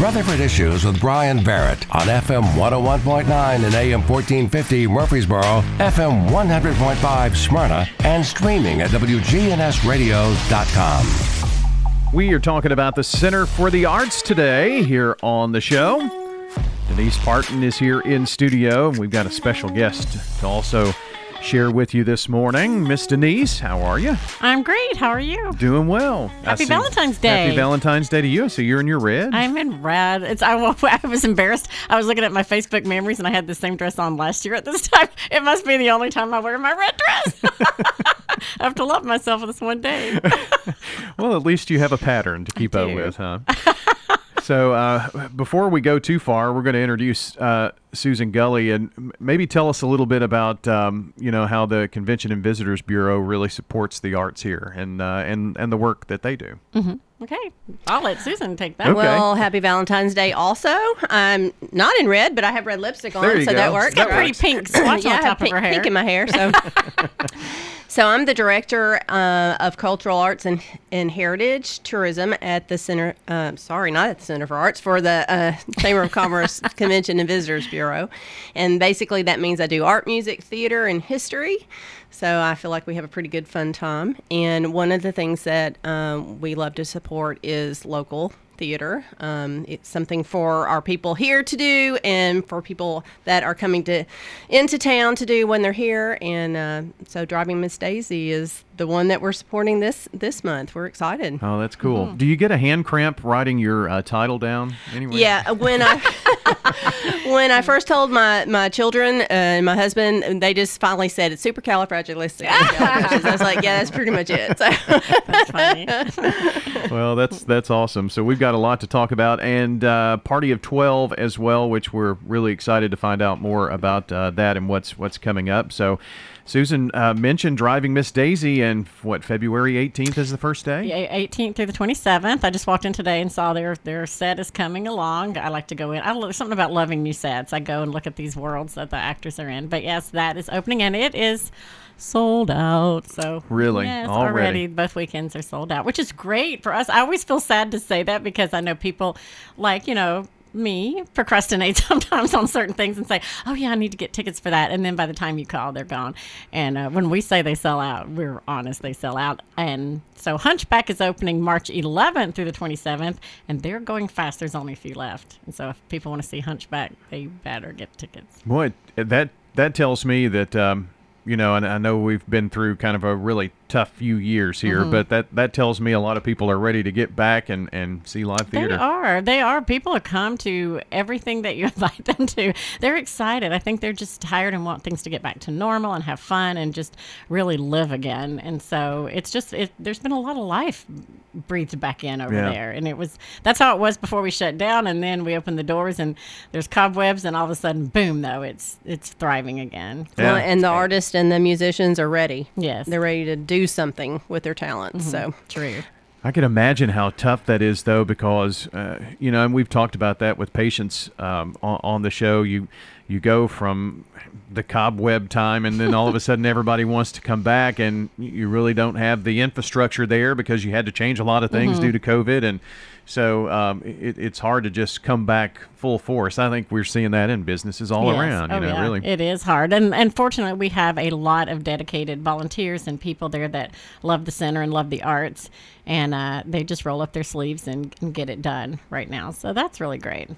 Rutherford Issues with Brian Barrett on FM 101.9 and AM 1450 Murfreesboro, FM 100.5 Smyrna, and streaming at WGNSradio.com. We are talking about the Center for the Arts today here on the show. Denise Parton is here in studio, and we've got a special guest to also share with you this morning. Miss Denise, how are you? I'm great. How are you? Doing well. Happy Valentine's Day. Happy Valentine's Day to you. So you're in your red? I'm in red. It's I, I was embarrassed. I was looking at my Facebook memories and I had the same dress on last year at this time. It must be the only time I wear my red dress. I have to love myself this one day. well, at least you have a pattern to keep up with, huh? So uh, before we go too far, we're going to introduce uh, Susan Gully and maybe tell us a little bit about um, you know how the Convention and Visitors Bureau really supports the arts here and uh, and and the work that they do. Mm-hmm. Okay, I'll let Susan take that. Okay. Well, happy Valentine's Day. Also, I'm not in red, but I have red lipstick on, so go. that works. Got pretty pink swatch yeah, on I have top pink, of her hair. pink in my hair. So. So I'm the director uh, of cultural arts and, and heritage tourism at the center. Uh, sorry, not at the Center for Arts for the uh, Chamber of Commerce Convention and Visitors Bureau, and basically that means I do art, music, theater, and history. So I feel like we have a pretty good fun time. And one of the things that um, we love to support is local theater. Um, it's something for our people here to do, and for people that are coming to into town to do when they're here. And uh, so, Driving Miss Daisy is the one that we're supporting this this month. We're excited. Oh, that's cool. Mm-hmm. Do you get a hand cramp writing your uh, title down anyway? Yeah, when I when I first told my my children uh, and my husband, they just finally said it's supercalifragilistic. I was like, yeah, that's pretty much it. So. That's funny. well, that's that's awesome. So we've got a lot to talk about, and uh, Party of Twelve as well, which we're really excited to find out more about uh, that and what's what's coming up. So. Susan uh, mentioned driving Miss Daisy, and what February 18th is the first day. Yeah, 18th through the 27th. I just walked in today and saw their their set is coming along. I like to go in. I love something about loving new sets. I go and look at these worlds that the actors are in. But yes, that is opening, and it is sold out. So really, yes, already. already both weekends are sold out, which is great for us. I always feel sad to say that because I know people like you know me procrastinate sometimes on certain things and say, "Oh yeah, I need to get tickets for that," and then by the time you call, they're gone. And uh, when we say they sell out, we're honest; they sell out. And so Hunchback is opening March 11th through the 27th, and they're going fast. There's only a few left, and so if people want to see Hunchback, they better get tickets. Boy, that that tells me that. Um, you know, and I know we've been through kind of a really tough few years here, mm-hmm. but that that tells me a lot of people are ready to get back and and see live theater. They are. They are. People have come to everything that you invite them to. They're excited. I think they're just tired and want things to get back to normal and have fun and just really live again. And so it's just it, there's been a lot of life breathed back in over yeah. there, and it was that's how it was before we shut down, and then we opened the doors and there's cobwebs, and all of a sudden, boom! Though it's it's thriving again. Yeah. Well, and the artists and the musicians are ready. Yes, they're ready to do something with their talents. Mm-hmm. So true. I can imagine how tough that is, though, because uh, you know, and we've talked about that with patients um, on, on, the show. You you go from the cobweb time, and then all of a sudden, everybody wants to come back, and you really don't have the infrastructure there because you had to change a lot of things mm-hmm. due to COVID, and so um, it, it's hard to just come back full force. I think we're seeing that in businesses all yes. around. Oh, you know, yeah. really, it is hard, and and fortunately, we have a lot of dedicated volunteers and people there that love the center and love the arts, and uh, they just roll up their sleeves and, and get it done right now. So that's really great.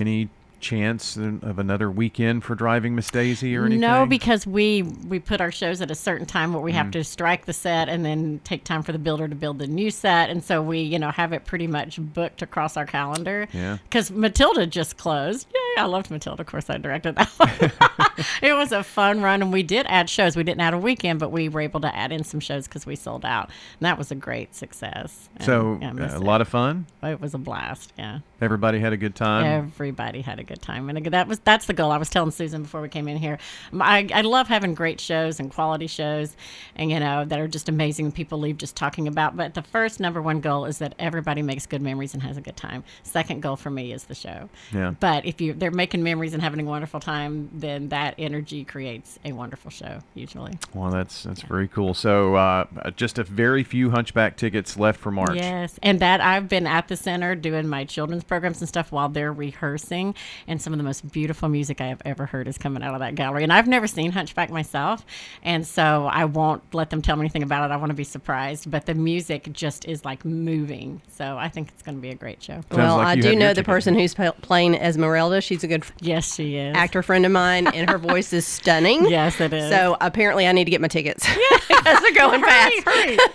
Any chance of another weekend for driving Miss Daisy or anything? No, because we we put our shows at a certain time where we mm. have to strike the set and then take time for the builder to build the new set, and so we you know have it pretty much booked across our calendar. Yeah. Because Matilda just closed. Yay! I loved Matilda. Of course, I directed that one. it was a fun run, and we did add shows. We didn't add a weekend, but we were able to add in some shows because we sold out, and that was a great success. And, so yeah, uh, a lot of fun. It was a blast. Yeah. Everybody had a good time. Everybody had a good time, and that was that's the goal. I was telling Susan before we came in here. I, I love having great shows and quality shows, and you know that are just amazing. People leave just talking about. But the first number one goal is that everybody makes good memories and has a good time. Second goal for me is the show. Yeah. But if you they're making memories and having a wonderful time, then that energy creates a wonderful show. Usually. Well, that's that's very cool. So, uh, just a very few Hunchback tickets left for March. Yes, and that I've been at the center doing my children's programs and stuff while they're rehearsing, and some of the most beautiful music I have ever heard is coming out of that gallery. And I've never seen Hunchback myself, and so I won't let them tell me anything about it. I want to be surprised, but the music just is like moving. So I think it's going to be a great show. well, like I do know the person who's playing Esmeralda. She's a good Yes, she is. actor friend of mine, and her voice is stunning. Yes, it is. So apparently, I need to get my tickets because they're going fast. hurry.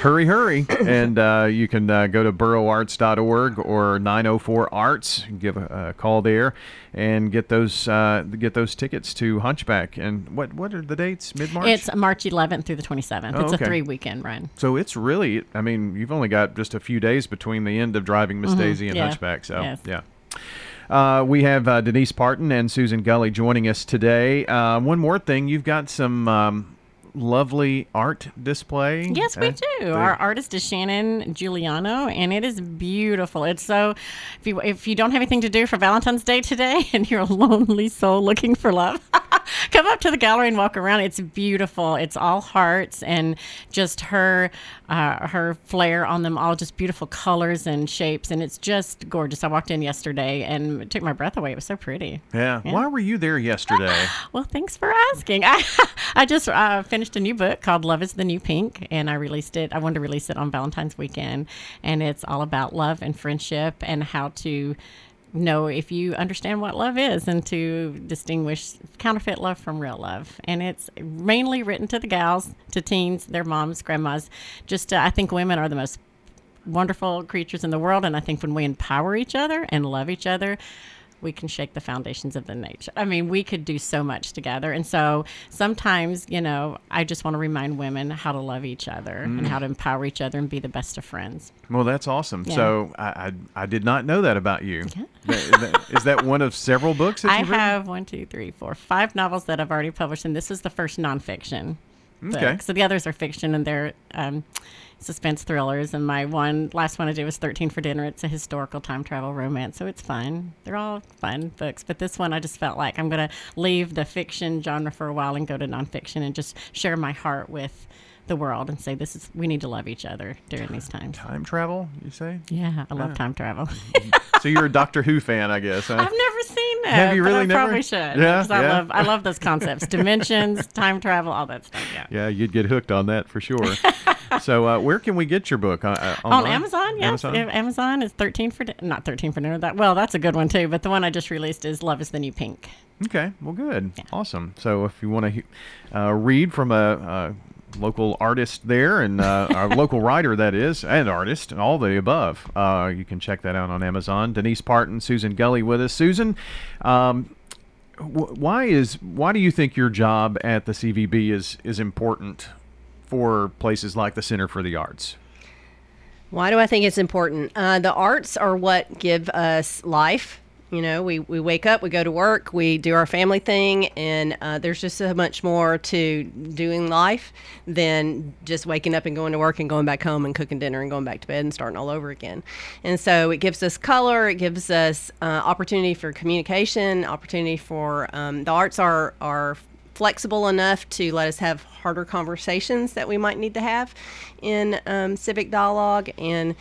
Hurry, hurry. and uh, you can uh, go to boroarts.org or 904 Arts, give a, a call there, and get those uh, get those tickets to Hunchback. And what what are the dates? Mid March. It's March 11th through the 27th. Oh, it's okay. a three weekend run. so it's really. I mean, you've only got just a few days between the end of Driving Miss Daisy and Mm-hmm. yeah. Hunchback. So Yes. yeah. Uh, we have uh, Denise Parton and Susan Gully joining us today. Uh, one more thing, you've got some um, lovely art display. Yes, we Uh, do. Our artist is Shannon Giuliano, and it is beautiful. It's so if you if you don't have anything to do for Valentine's Day today, and you're a lonely soul looking for love, come up to the gallery and walk around. It's beautiful. It's all hearts and just her uh, her flair on them, all just beautiful colors and shapes, and it's just gorgeous. I walked in yesterday and it took my breath away. It was so pretty. Yeah. Why were you there yesterday? Well, thanks for asking. I, I just uh, finished a new book called Love is the New Pink, and I released it. I wanted to release it on Valentine's weekend, and it's all about love and friendship and how to know if you understand what love is and to distinguish counterfeit love from real love. And it's mainly written to the gals, to teens, their moms, grandmas. Just, uh, I think women are the most wonderful creatures in the world. And I think when we empower each other and love each other, we can shake the foundations of the nature. I mean, we could do so much together. And so sometimes, you know, I just want to remind women how to love each other and how to empower each other and be the best of friends. Well, that's awesome. Yeah. So I, I I did not know that about you. Th- th- Is that one of several books that I have one, two, three, four, five novels that I've already published, and this is the first nonfiction. book. Okay. So the others are fiction and they're um, suspense thrillers. And my one last one I did was 13 for Dinner. It's a historical time travel romance, so it's fun. They're all fun books. But this one I just felt like I'm going to leave the fiction genre for a while and go to nonfiction and just share my heart with the world and say this is we need to love each other during these times. Time travel, you say? Yeah, I love time travel. so you're a Doctor Who fan, I guess. Huh? I've never seen that. Have you really I never? probably should. Yeah, 'cause I yeah. love I love those concepts, dimensions, time travel, all that stuff. Yeah. yeah, you'd get hooked on that for sure. so uh, where can we get your book? Uh, uh, On? Amazon, yes. Amazon? Amazon, is thirteen for di- not thirteen for dinner. That well, that's a good one too. But the one I just released is "Love Is the New Pink." Okay, well, good, awesome. So if you want to uh, read from a, a local artist there and uh, our local writer that is, and artist, and all the above, uh, you can check that out on Amazon. Denise Parton, Susan Gully with us. Susan, um, wh- why is why do you think your job at the CVB is is important for places like the Center for the Arts? Why do I think it's important? Uh, the arts are what give us life. You know, we, we wake up, we go to work, we do our family thing, and uh, there's just so much more to doing life than just waking up and going to work and going back home and cooking dinner and going back to bed and starting all over again. And so it gives us color, it gives us uh, opportunity for communication, opportunity for um, the arts are are flexible enough to let us have harder conversations that we might need to have in um, civic dialogue and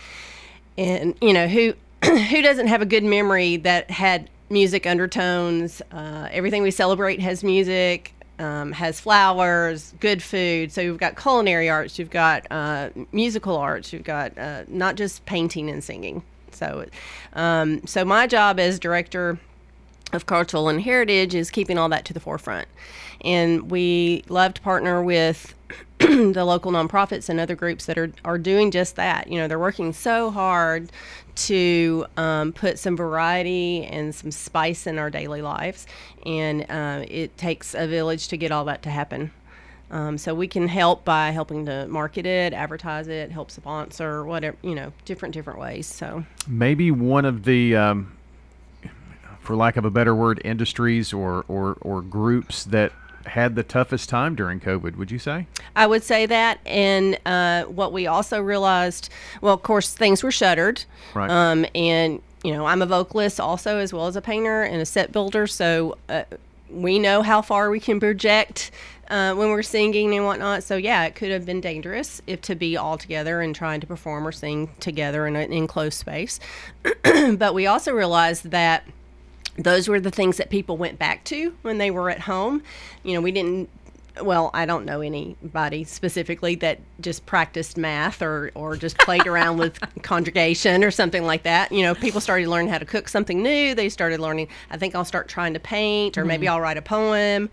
and you know who who doesn't have a good memory that had music undertones? Uh, everything we celebrate has music um, has flowers good food. So you've got culinary arts you've got uh, musical arts you've got uh, not just painting and singing. So um, so my job as director of cultural and heritage is keeping all that to the forefront. And we love to partner with the local nonprofits and other groups that are, are doing just that. You know, they're working so hard to um, put some variety and some spice in our daily lives. And uh, it takes a village to get all that to happen. Um, so we can help by helping to market it, advertise it, help sponsor, whatever, you know, different, different ways. So. maybe one of the um, for lack of a better word industries or, or or groups that had the toughest time during covid would you say I would say that. And uh, what we also realized, well, of course, things were shuttered. Right. Um, and you know, I'm a vocalist also as well as a painter and a set builder, so uh, we know how far we can project uh, when we're singing and whatnot. So yeah, it could have been dangerous if to be all together and trying to perform or sing together in an enclosed space. but we also realized that those were the things that people went back to when they were at home. You know, we didn't well, I don't know anybody specifically that just practiced math or, or just played around with conjugation or something like that. You know, people started learning how to cook something new. They started learning, I think I'll start trying to paint or mm-hmm. maybe I'll write a poem.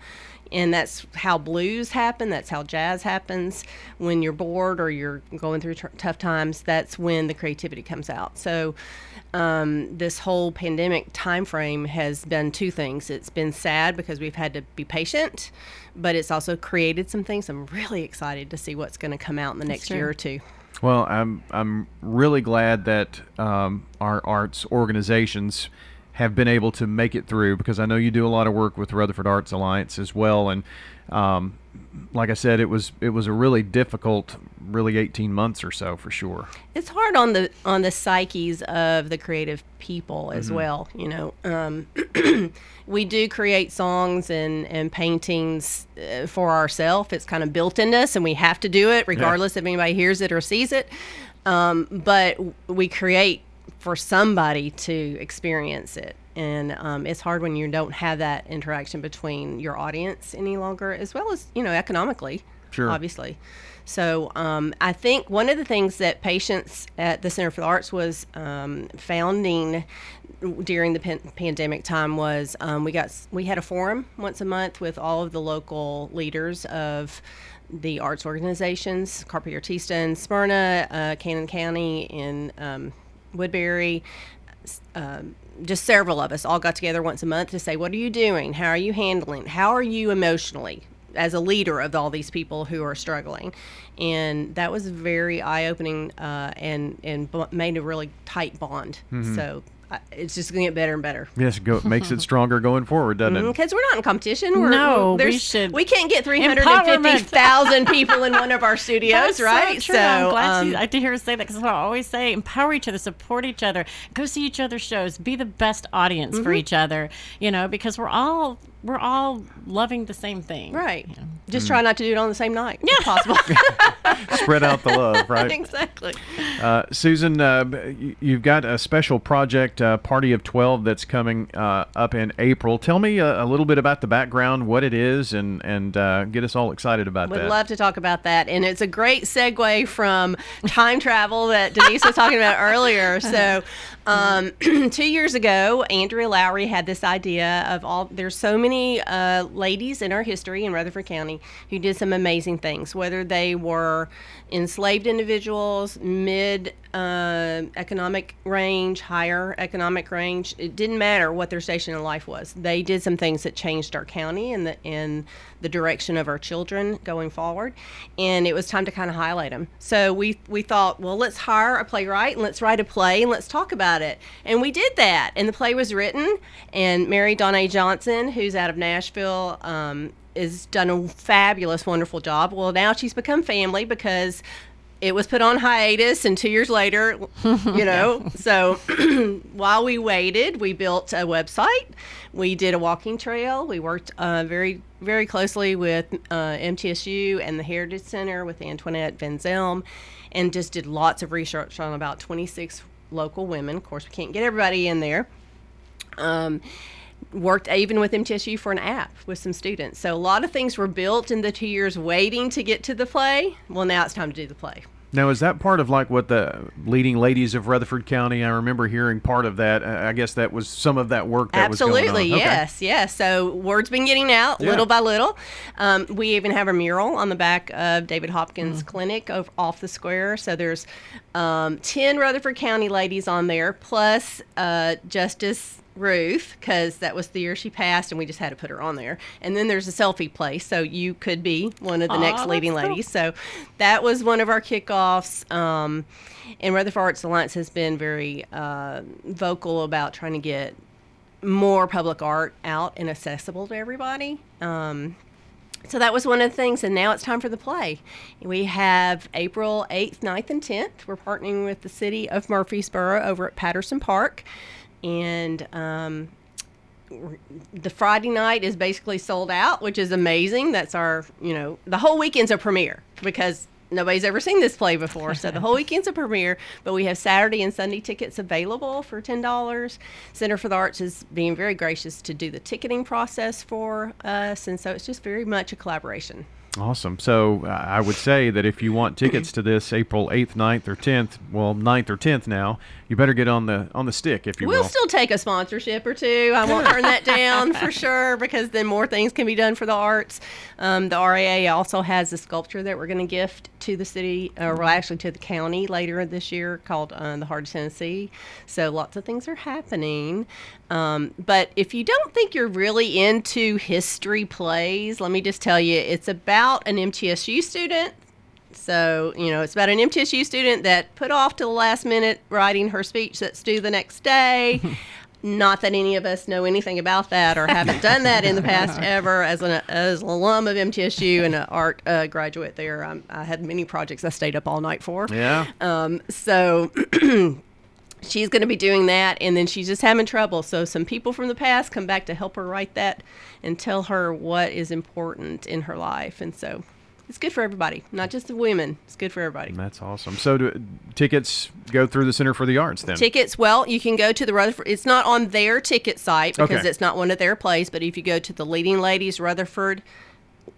And that's how blues happen. That's how jazz happens. When you're bored or you're going through t- tough times, that's when the creativity comes out. So, um, this whole pandemic time frame has been two things. It's been sad because we've had to be patient, but it's also created some things. I'm really excited to see what's going to come out in the next year or two. Well, I'm I'm really glad that um, our arts organizations have been able to make it through because I know you do a lot of work with Rutherford Arts Alliance as well, and um, like I said, it was it was a really difficult, really eighteen months or so for sure. It's hard on the on the psyches of the creative people as mm-hmm. well. You know, um, we do create songs and and paintings uh, for ourselves. It's kind of built in us, and we have to do it regardless yeah. if anybody hears it or sees it. Um, but we create for somebody to experience it. And um, it's hard when you don't have that interaction between your audience any longer, as well as, you know, economically, sure. obviously. So um, I think one of the things that Patience at the Center for the Arts was um, founding during the pan- pandemic time was um, we got we had a forum once a month with all of the local leaders of the arts organizations, Carpe Artista in Smyrna, uh, Cannon County in um, Woodbury. Um, just several of us all got together once a month to say, What are you doing? How are you handling? How are you emotionally as a leader of all these people who are struggling? And that was very eye opening uh, and, and made a really tight bond. Mm-hmm. So it's just going to get better and better. Yes, go, it makes it stronger going forward, doesn't it? Because mm-hmm, we're not in competition. We're, no, we should. We can't get 350,000 people in one of our studios, That's right? So, true. so I'm glad um, you, I did hear her say that because I always say empower each other, support each other, go see each other's shows, be the best audience mm-hmm. for each other, you know, because we're all we're all loving the same thing. Right. You know? Just mm. try not to do it on the same night. Yeah. possible. Spread out the love, right? exactly. Uh, Susan, uh, you've got a special project, uh, Party of 12, that's coming uh, up in April. Tell me a, a, little bit about the background, what it is, and, and uh, get us all excited about Would that. Would love to talk about that. And it's a great segue from time travel that Denise was talking about earlier. So, um, two years ago, Andrea Lowry had this idea of all, there's so many many uh, ladies in our history in Rutherford County who did some amazing things, whether they were enslaved individuals, mid uh, economic range, higher economic range. It didn't matter what their station in life was. They did some things that changed our county and the in the direction of our children going forward. And it was time to kind of highlight them. So we we thought, well, let's hire a playwright and let's write a play and let's talk about it. And we did that. And the play was written. And Mary Donna Johnson, who's out of Nashville, um, has done a fabulous, wonderful job. Well, now she's become family because it was put on hiatus, and two years later, you know. so while we waited, we built a website. We did a walking trail. We worked uh, very, very closely with uh, MTSU and the Heritage Center with Antoinette Van Zelm, and just did lots of research on about 26 local women. Of course, we can't get everybody in there. Um, worked even with MTSU for an app with some students. So a lot of things were built in the two years waiting to get to the play. Well, now it's time to do the play. Now, is that part of like what the leading ladies of Rutherford County? I remember hearing part of that. I guess that was some of that work that Absolutely, was going on. yes, okay. yes. So word's been getting out yeah. little by little. Um, we even have a mural on the back of David Hopkins mm. Clinic over, off the square. So there's um, 10 Rutherford County ladies on there, plus uh, Justice Ruth because that was the year she passed, and we just had to put her on there. And then there's a selfie place, so you could be one of the Aww, next leading ladies. Cool. So that was one of our kickoffs. Um, and Rutherford Arts Alliance has been very uh, vocal about trying to get more public art out and accessible to everybody. Um, so that was one of the things, and now it's time for the play. We have April 8th, 9th, and 10th. We're partnering with the city of Murfreesboro over at Patterson Park and um, the Friday night is basically sold out, which is amazing. That's our, you know, the whole weekend's a premiere because nobody's ever seen this play before. So the whole weekend's a premiere, but we have Saturday and Sunday tickets available for $10. Center for the Arts is being very gracious to do the ticketing process for us. And so it's just very much a collaboration. Awesome. So uh, I would say that if you want tickets to this April 8th, 9th, or 10th, well, 9th or 10th now, you better get on the on the stick, if you we'll will. still take a sponsorship or two. I won't turn that down for sure because then more things can be done for the arts. Um, the RAA also has a sculpture that we're going to gift to the city, or well, actually to the county later this year called uh, the Heart of Tennessee. So lots of things are happening. Um, but if you don't think you're really into history plays, let me just tell you, it's about an MTSU student so, you know, it's about an MTSU student that put off to the last minute writing her speech that's due the next day. Not that any of us know anything about that or haven't done that in the past ever. As an, as an alum of MTSU and an art uh, graduate there, um, I had many projects I stayed up all night for. Yeah. Um, so she's going to be doing that, and then she's just having trouble. So some people from the past come back to help her write that and tell her what is important in her life. And so it's good for everybody, not just the women. It's good for everybody. That's awesome. So do, tickets go through the Center for the Arts then? Tickets, well, you can go to the Rutherford. It's not on their ticket site because Okay. it's not one of their plays. But if you go to the Leading Ladies Rutherford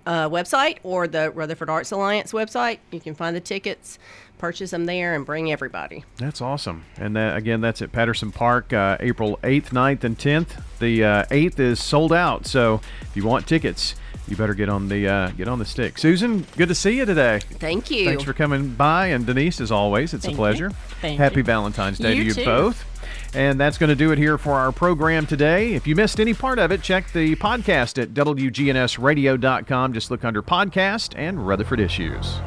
uh, website or the Rutherford Arts Alliance website, you can find the tickets, purchase them there, and bring everybody. That's awesome. And that, again, that's at Patterson Park, uh, April 8th, 9th, and 10th. The uh, 8th is sold out. So if you want tickets, you better get on the uh, get on the stick. Susan, good to see you today. Thank you. Thanks for coming by, and Denise, as always, it's Thank a pleasure. Thank Happy you. Valentine's Day You to you too. both. And that's going to do it here for our program today. If you missed any part of it, check the podcast at WGNSradio.com. Just look under podcast and Rutherford Issues.